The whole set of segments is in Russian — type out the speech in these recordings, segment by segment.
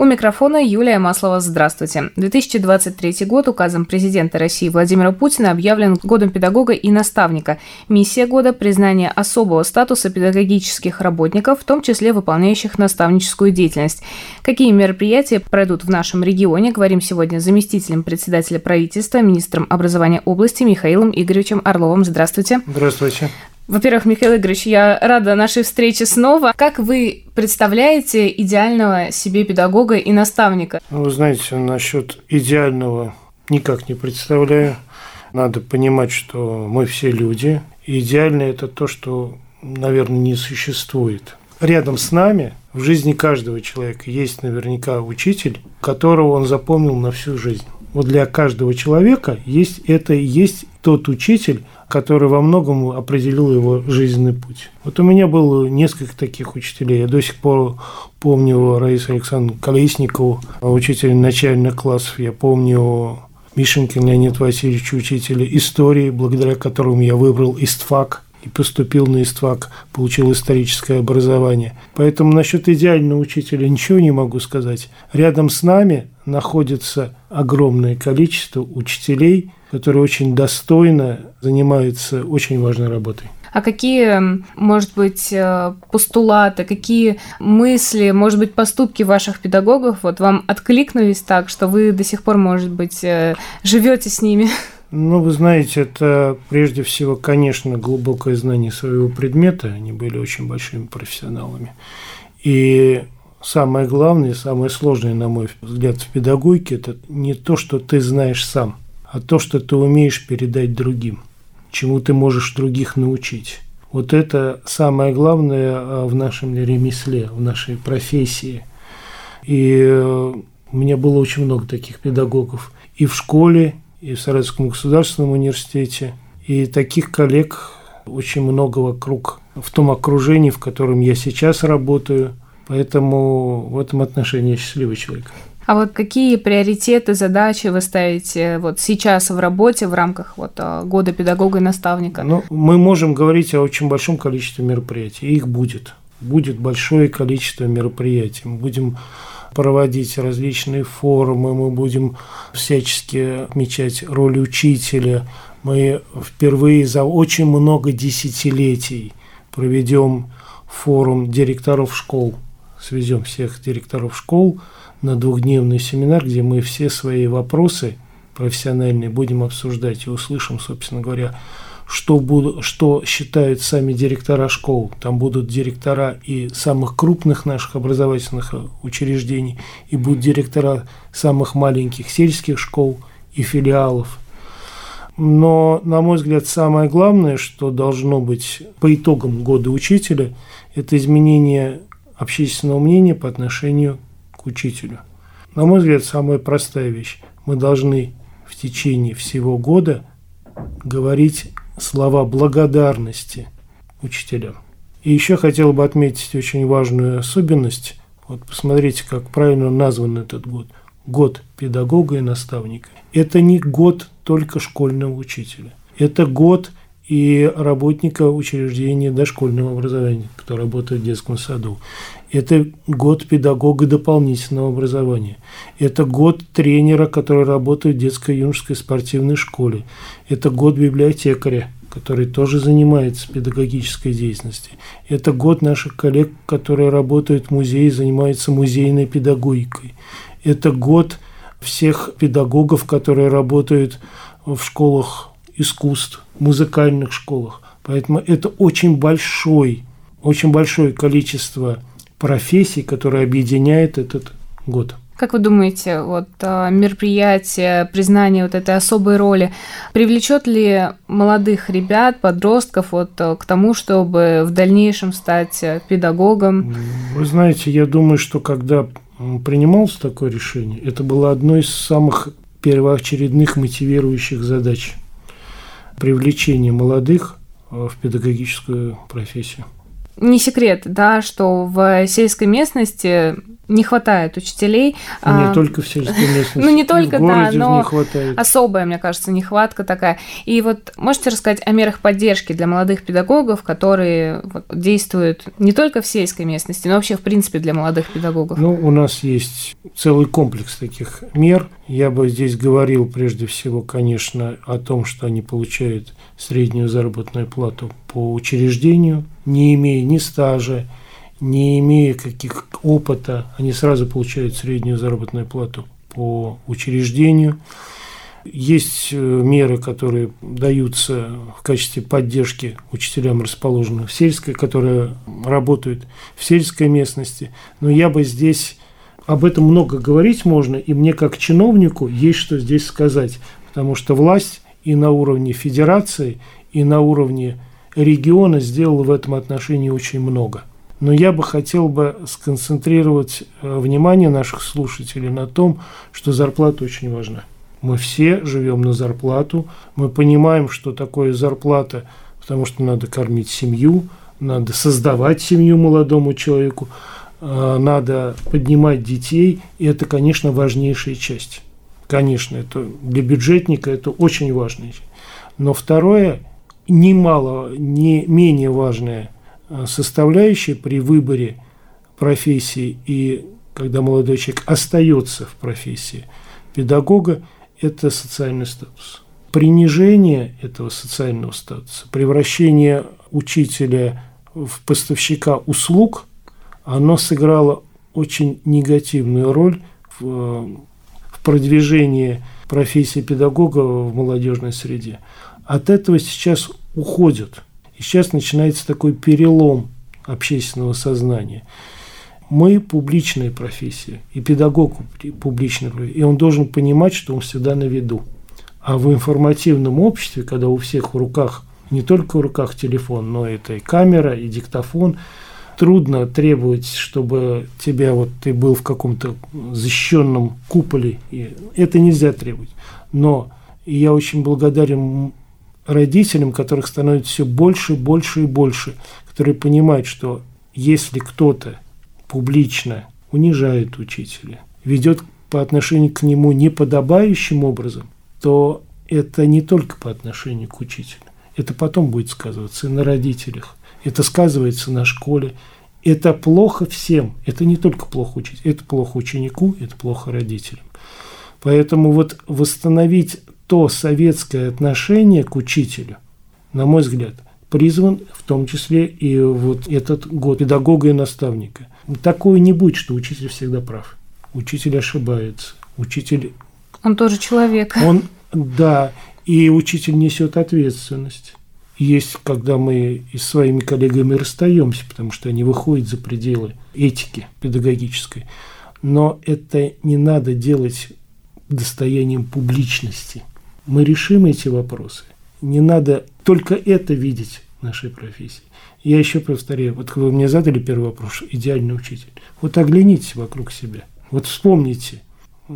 У микрофона Юлия Маслова. Здравствуйте. 2023 год указом президента России Владимира Путина объявлен годом педагога и наставника. Миссия года – признание особого статуса педагогических работников, в том числе выполняющих наставническую деятельность. Какие мероприятия пройдут в нашем регионе, говорим сегодня с заместителем председателя правительства, министром образования области Михаилом Игоревичем Орловым. Здравствуйте. Здравствуйте. Во-первых, Михаил Игоревич, я рада нашей встрече снова. Как вы представляете идеального себе педагога и наставника? Ну, вы знаете, насчет идеального никак не представляю. Надо понимать, что мы все люди. И идеальное – это то, что, наверное, не существует. Рядом с нами в жизни каждого человека есть наверняка учитель, которого он запомнил на всю жизнь. Вот для каждого человека есть это и есть тот учитель, который во многом определил его жизненный путь. Вот у меня было несколько таких учителей. Я до сих пор помню Раису Александровну Колесникову, учителя начальных классов. Я помню Мишенькин Леонид Васильевич, учителя истории, благодаря которому я выбрал ИСТФАК и поступил на ИСТФАК, получил историческое образование. Поэтому насчет идеального учителя ничего не могу сказать. Рядом с нами находится огромное количество учителей, которые очень достойно занимаются очень важной работой. А какие, может быть, э, постулаты, какие мысли, может быть, поступки ваших педагогов вот вам откликнулись так, что вы до сих пор, может быть, э, живете с ними? Ну, вы знаете, это прежде всего, конечно, глубокое знание своего предмета. Они были очень большими профессионалами. И самое главное, самое сложное, на мой взгляд, в педагогике, это не то, что ты знаешь сам, а то, что ты умеешь передать другим, чему ты можешь других научить. Вот это самое главное а, в нашем ремесле, в нашей профессии. И э, у меня было очень много таких педагогов и в школе, и в Саратовском государственном университете. И таких коллег очень много вокруг в том окружении, в котором я сейчас работаю. Поэтому в этом отношении я счастливый человек. А вот какие приоритеты, задачи вы ставите вот сейчас в работе в рамках вот а, года педагога и наставника? Ну, мы можем говорить о очень большом количестве мероприятий. Их будет. Будет большое количество мероприятий. Мы будем проводить различные форумы, мы будем всячески отмечать роль учителя. Мы впервые за очень много десятилетий проведем форум директоров школ, свезем всех директоров школ на двухдневный семинар, где мы все свои вопросы профессиональные будем обсуждать и услышим, собственно говоря, что, будут, что считают сами директора школ. Там будут директора и самых крупных наших образовательных учреждений, и будут директора самых маленьких сельских школ и филиалов. Но, на мой взгляд, самое главное, что должно быть по итогам года учителя, это изменение общественного мнения по отношению к учителю. На мой взгляд, самая простая вещь. Мы должны в течение всего года говорить слова благодарности учителям. И еще хотел бы отметить очень важную особенность. Вот посмотрите, как правильно назван этот год. Год педагога и наставника. Это не год только школьного учителя. Это год и работника учреждения дошкольного образования, кто работает в детском саду. Это год педагога дополнительного образования. Это год тренера, который работает в детской юношеской спортивной школе. Это год библиотекаря, который тоже занимается педагогической деятельностью. Это год наших коллег, которые работают в музее и занимаются музейной педагогикой. Это год всех педагогов, которые работают в школах искусств, музыкальных школах. Поэтому это очень большой, очень большое количество профессий, которые объединяет этот год. Как вы думаете, вот а, мероприятие, признание вот этой особой роли привлечет ли молодых ребят, подростков вот а, к тому, чтобы в дальнейшем стать педагогом? Вы знаете, я думаю, что когда принималось такое решение, это было одной из самых первоочередных мотивирующих задач привлечения молодых а, в педагогическую профессию. не секрет, да, что в сельской местности не хватает учителей. Не а, только в сельской местности. Ну, не только, да, но особая, мне кажется, нехватка такая. И вот можете рассказать о мерах поддержки для молодых педагогов, которые вот, действуют не только в сельской местности, но вообще, в принципе, для молодых педагогов? Ну, у нас есть целый комплекс таких мер. Я бы здесь говорил прежде всего, конечно, о том, что они получают среднюю заработную плату по учреждению, не имея ни стажа, не имея каких опыта, они сразу получают среднюю заработную плату по учреждению. Есть э, меры, которые даются в качестве поддержки учителям, расположенным в сельской, которые работают в сельской местности. Но я бы здесь об этом много говорить можно, и мне как чиновнику есть что здесь сказать, потому что власть и на уровне федерации, и на уровне региона сделала в этом отношении очень много. Но я бы хотел бы сконцентрировать э, внимание наших слушателей на том, что зарплата очень важна. Мы все живем на зарплату, мы понимаем, что такое зарплата, потому что надо кормить семью, надо создавать семью молодому человеку, надо поднимать детей, и это, конечно, важнейшая часть. Конечно, это для бюджетника это очень важно. Но второе, немало, не менее важное – Э, составляющая при выборе профессии и когда молодой человек остается в профессии педагога, это социальный статус. Принижение этого социального статуса, превращение учителя в поставщика услуг, оно сыграло очень негативную роль в, в продвижении профессии педагога в молодежной среде. От этого сейчас уходят – и сейчас начинается такой перелом общественного сознания. Мы публичная профессия, и педагог публичная профессия, и он должен понимать, что он всегда на виду. А в информативном обществе, когда у всех в руках, не только в руках телефон, но это и камера, и диктофон, трудно требовать, чтобы тебя вот ты был в каком-то защищенном куполе. И это нельзя требовать. Но я очень благодарен родителям, которых становится все больше, больше и больше, которые понимают, что если кто-то публично унижает учителя, ведет по отношению к нему неподобающим образом, то это не только по отношению к учителю. Это потом будет сказываться и на родителях. Это сказывается на школе. Это плохо всем. Это не только плохо учителю. Это плохо ученику, это плохо родителям. Поэтому вот восстановить то советское отношение к учителю, на мой взгляд, призван в том числе и вот этот год педагога и наставника. Такое не будет, что учитель всегда прав. Учитель ошибается. Учитель... Он тоже человек. Он, да, и учитель несет ответственность. Есть, когда мы с своими коллегами расстаемся, потому что они выходят за пределы этики педагогической. Но это не надо делать достоянием публичности. Мы решим эти вопросы. Не надо только это видеть в нашей профессии. Я еще повторяю, вот вы мне задали первый вопрос, идеальный учитель. Вот оглянитесь вокруг себя. Вот вспомните,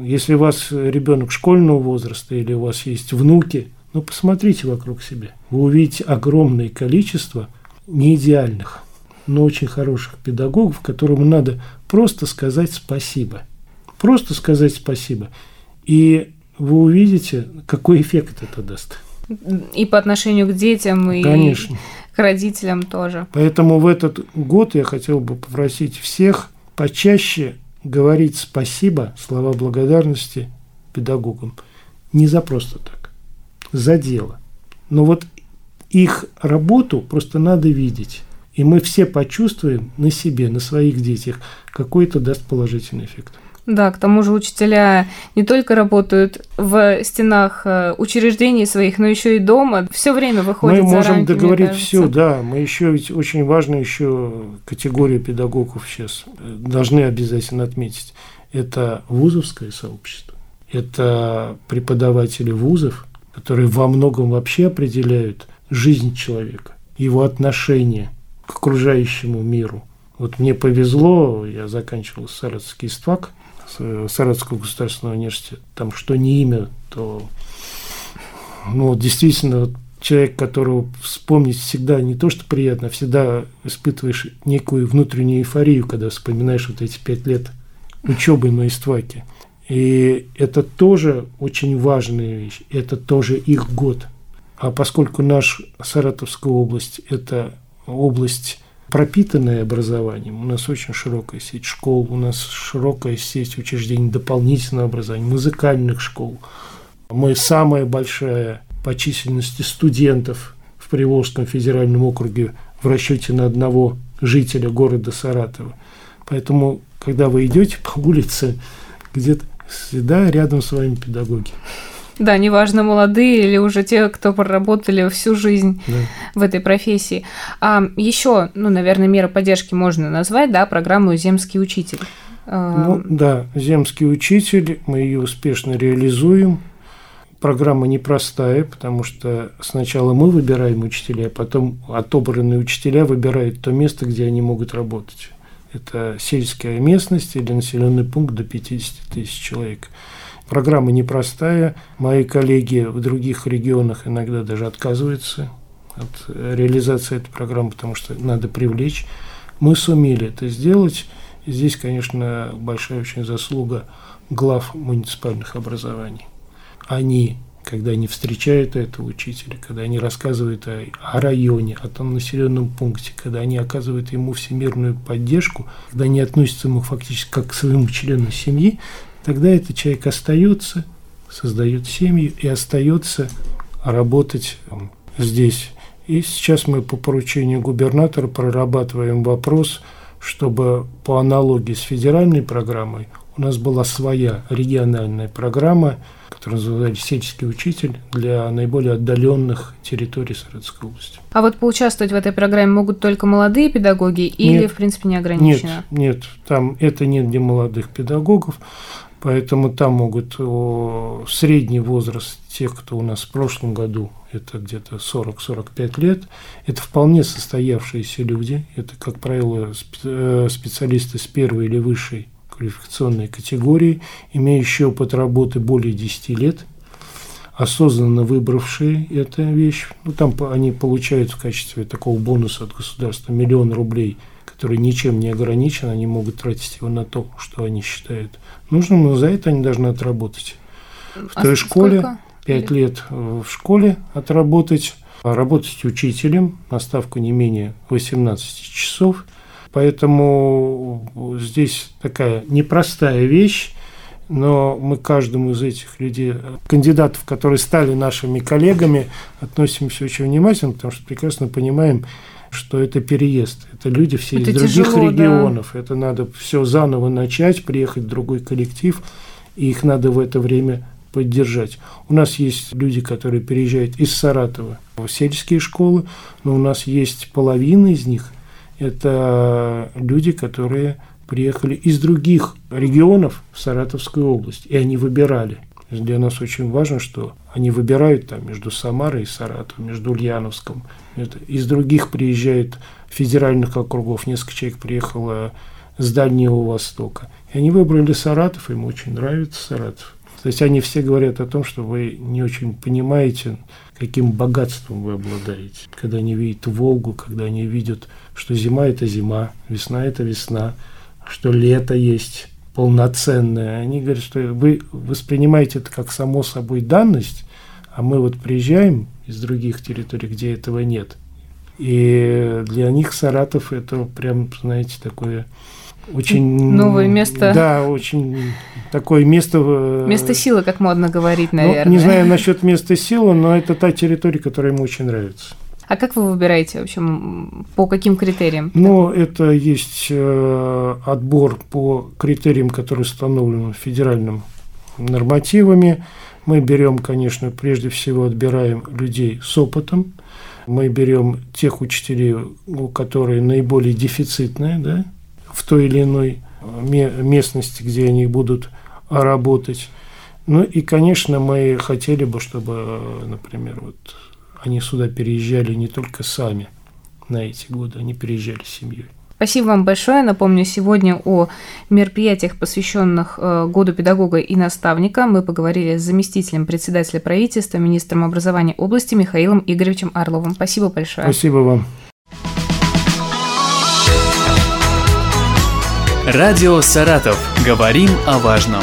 если у вас ребенок школьного возраста или у вас есть внуки, ну посмотрите вокруг себя. Вы увидите огромное количество неидеальных, но очень хороших педагогов, которым надо просто сказать спасибо. Просто сказать спасибо. И вы увидите, какой эффект это даст. И по отношению к детям, и Конечно. к родителям тоже. Поэтому в этот год я хотел бы попросить всех почаще говорить спасибо, слова благодарности педагогам. Не за просто так, за дело. Но вот их работу просто надо видеть. И мы все почувствуем на себе, на своих детях, какой это даст положительный эффект. Да, к тому же учителя не только работают в стенах э, учреждений своих, но еще и дома. Все время выходят Мы можем рамки, договорить все, да. Мы еще ведь очень важно еще категорию педагогов сейчас э, должны обязательно отметить. Это вузовское сообщество, это преподаватели вузов, которые во многом вообще определяют жизнь человека, его отношение к окружающему миру. Вот мне повезло, я заканчивал Саратовский ИСТФАК – Саратовского государственного университета, там что не имя, то ну, действительно человек, которого вспомнить всегда не то, что приятно, а всегда испытываешь некую внутреннюю эйфорию, когда вспоминаешь вот эти пять лет учебы на Истваке. И это тоже очень важная вещь, это тоже их год. А поскольку наш Саратовская область – это область пропитанная образованием, у нас очень широкая сеть школ, у нас широкая сеть учреждений дополнительного образования, музыкальных школ. Мы самая большая по численности студентов в Приволжском федеральном округе в расчете на одного жителя города Саратова. Поэтому, когда вы идете по улице, где-то всегда рядом с вами педагоги. Да, неважно, молодые или уже те, кто проработали всю жизнь да. в этой профессии. А еще, ну, наверное, меры поддержки можно назвать, да, программу «Земский учитель». Ну, да, «Земский учитель», мы ее успешно реализуем. Программа непростая, потому что сначала мы выбираем учителя, а потом отобранные учителя выбирают то место, где они могут работать. Это сельская местность или населенный пункт до 50 тысяч человек. Программа непростая. Мои коллеги в других регионах иногда даже отказываются от реализации этой программы, потому что надо привлечь. Мы сумели это сделать. Здесь, конечно, большая очень заслуга глав муниципальных образований. Они когда они встречают этого учителя, когда они рассказывают о, о районе, о том населенном пункте, когда они оказывают ему всемирную поддержку, когда они относятся ему фактически как к своему члену семьи, тогда этот человек остается, создает семью и остается работать здесь. И сейчас мы по поручению губернатора прорабатываем вопрос, чтобы по аналогии с федеральной программой у нас была своя региональная программа – который называли «Сельский учитель» для наиболее отдаленных территорий Саратовской области. А вот поучаствовать в этой программе могут только молодые педагоги или, нет, в принципе, не ограничено? Нет, нет, там это нет для молодых педагогов, поэтому там могут о, средний возраст тех, кто у нас в прошлом году, это где-то 40-45 лет, это вполне состоявшиеся люди, это, как правило, э, специалисты с первой или высшей квалификационной категории, имеющие опыт работы более 10 лет, осознанно выбравшие эту вещь. Ну, там они получают в качестве такого бонуса от государства миллион рублей, который ничем не ограничен, они могут тратить его на то, что они считают нужным, но за это они должны отработать. В а той школе, 5 лет в школе отработать, работать учителем на ставку не менее 18 часов – Поэтому здесь такая непростая вещь, но мы каждому из этих людей, кандидатов, которые стали нашими коллегами, относимся очень внимательно, потому что прекрасно понимаем, что это переезд. Это люди все это из других тяжело, регионов. Да. Это надо все заново начать, приехать в другой коллектив, и их надо в это время поддержать. У нас есть люди, которые переезжают из Саратова в сельские школы, но у нас есть половина из них – это люди, которые приехали из других регионов в Саратовскую область, и они выбирали. Для нас очень важно, что они выбирают там между Самарой и Саратовым, между Ульяновском. Это, из других приезжает федеральных округов, несколько человек приехало с Дальнего Востока. И они выбрали Саратов, им очень нравится Саратов. То есть они все говорят о том, что вы не очень понимаете, каким богатством вы обладаете. Когда они видят Волгу, когда они видят, что зима – это зима, весна – это весна, что лето есть полноценное. Они говорят, что вы воспринимаете это как само собой данность, а мы вот приезжаем из других территорий, где этого нет. И для них Саратов – это прям, знаете, такое очень... Новое место. Да, очень такое место... Место силы, как модно говорить, наверное. Ну, не знаю насчет места силы, но это та территория, которая ему очень нравится. А как вы выбираете, в общем, по каким критериям? Ну, это есть э, отбор по критериям, которые установлены федеральным нормативами. Мы берем, конечно, прежде всего отбираем людей с опытом. Мы берем тех учителей, которые наиболее дефицитные, да, в той или иной э, местности, где они будут работать. Ну и, конечно, мы хотели бы, чтобы, э, например, вот они сюда переезжали не только сами на эти годы, они переезжали с семьей. Спасибо вам большое. Напомню, сегодня о мероприятиях, посвященных э, Году педагога и наставника, мы поговорили с заместителем председателя правительства, министром образования области Михаилом Игоревичем Орловым. Спасибо большое. Спасибо вам. Радио «Саратов». Говорим о важном.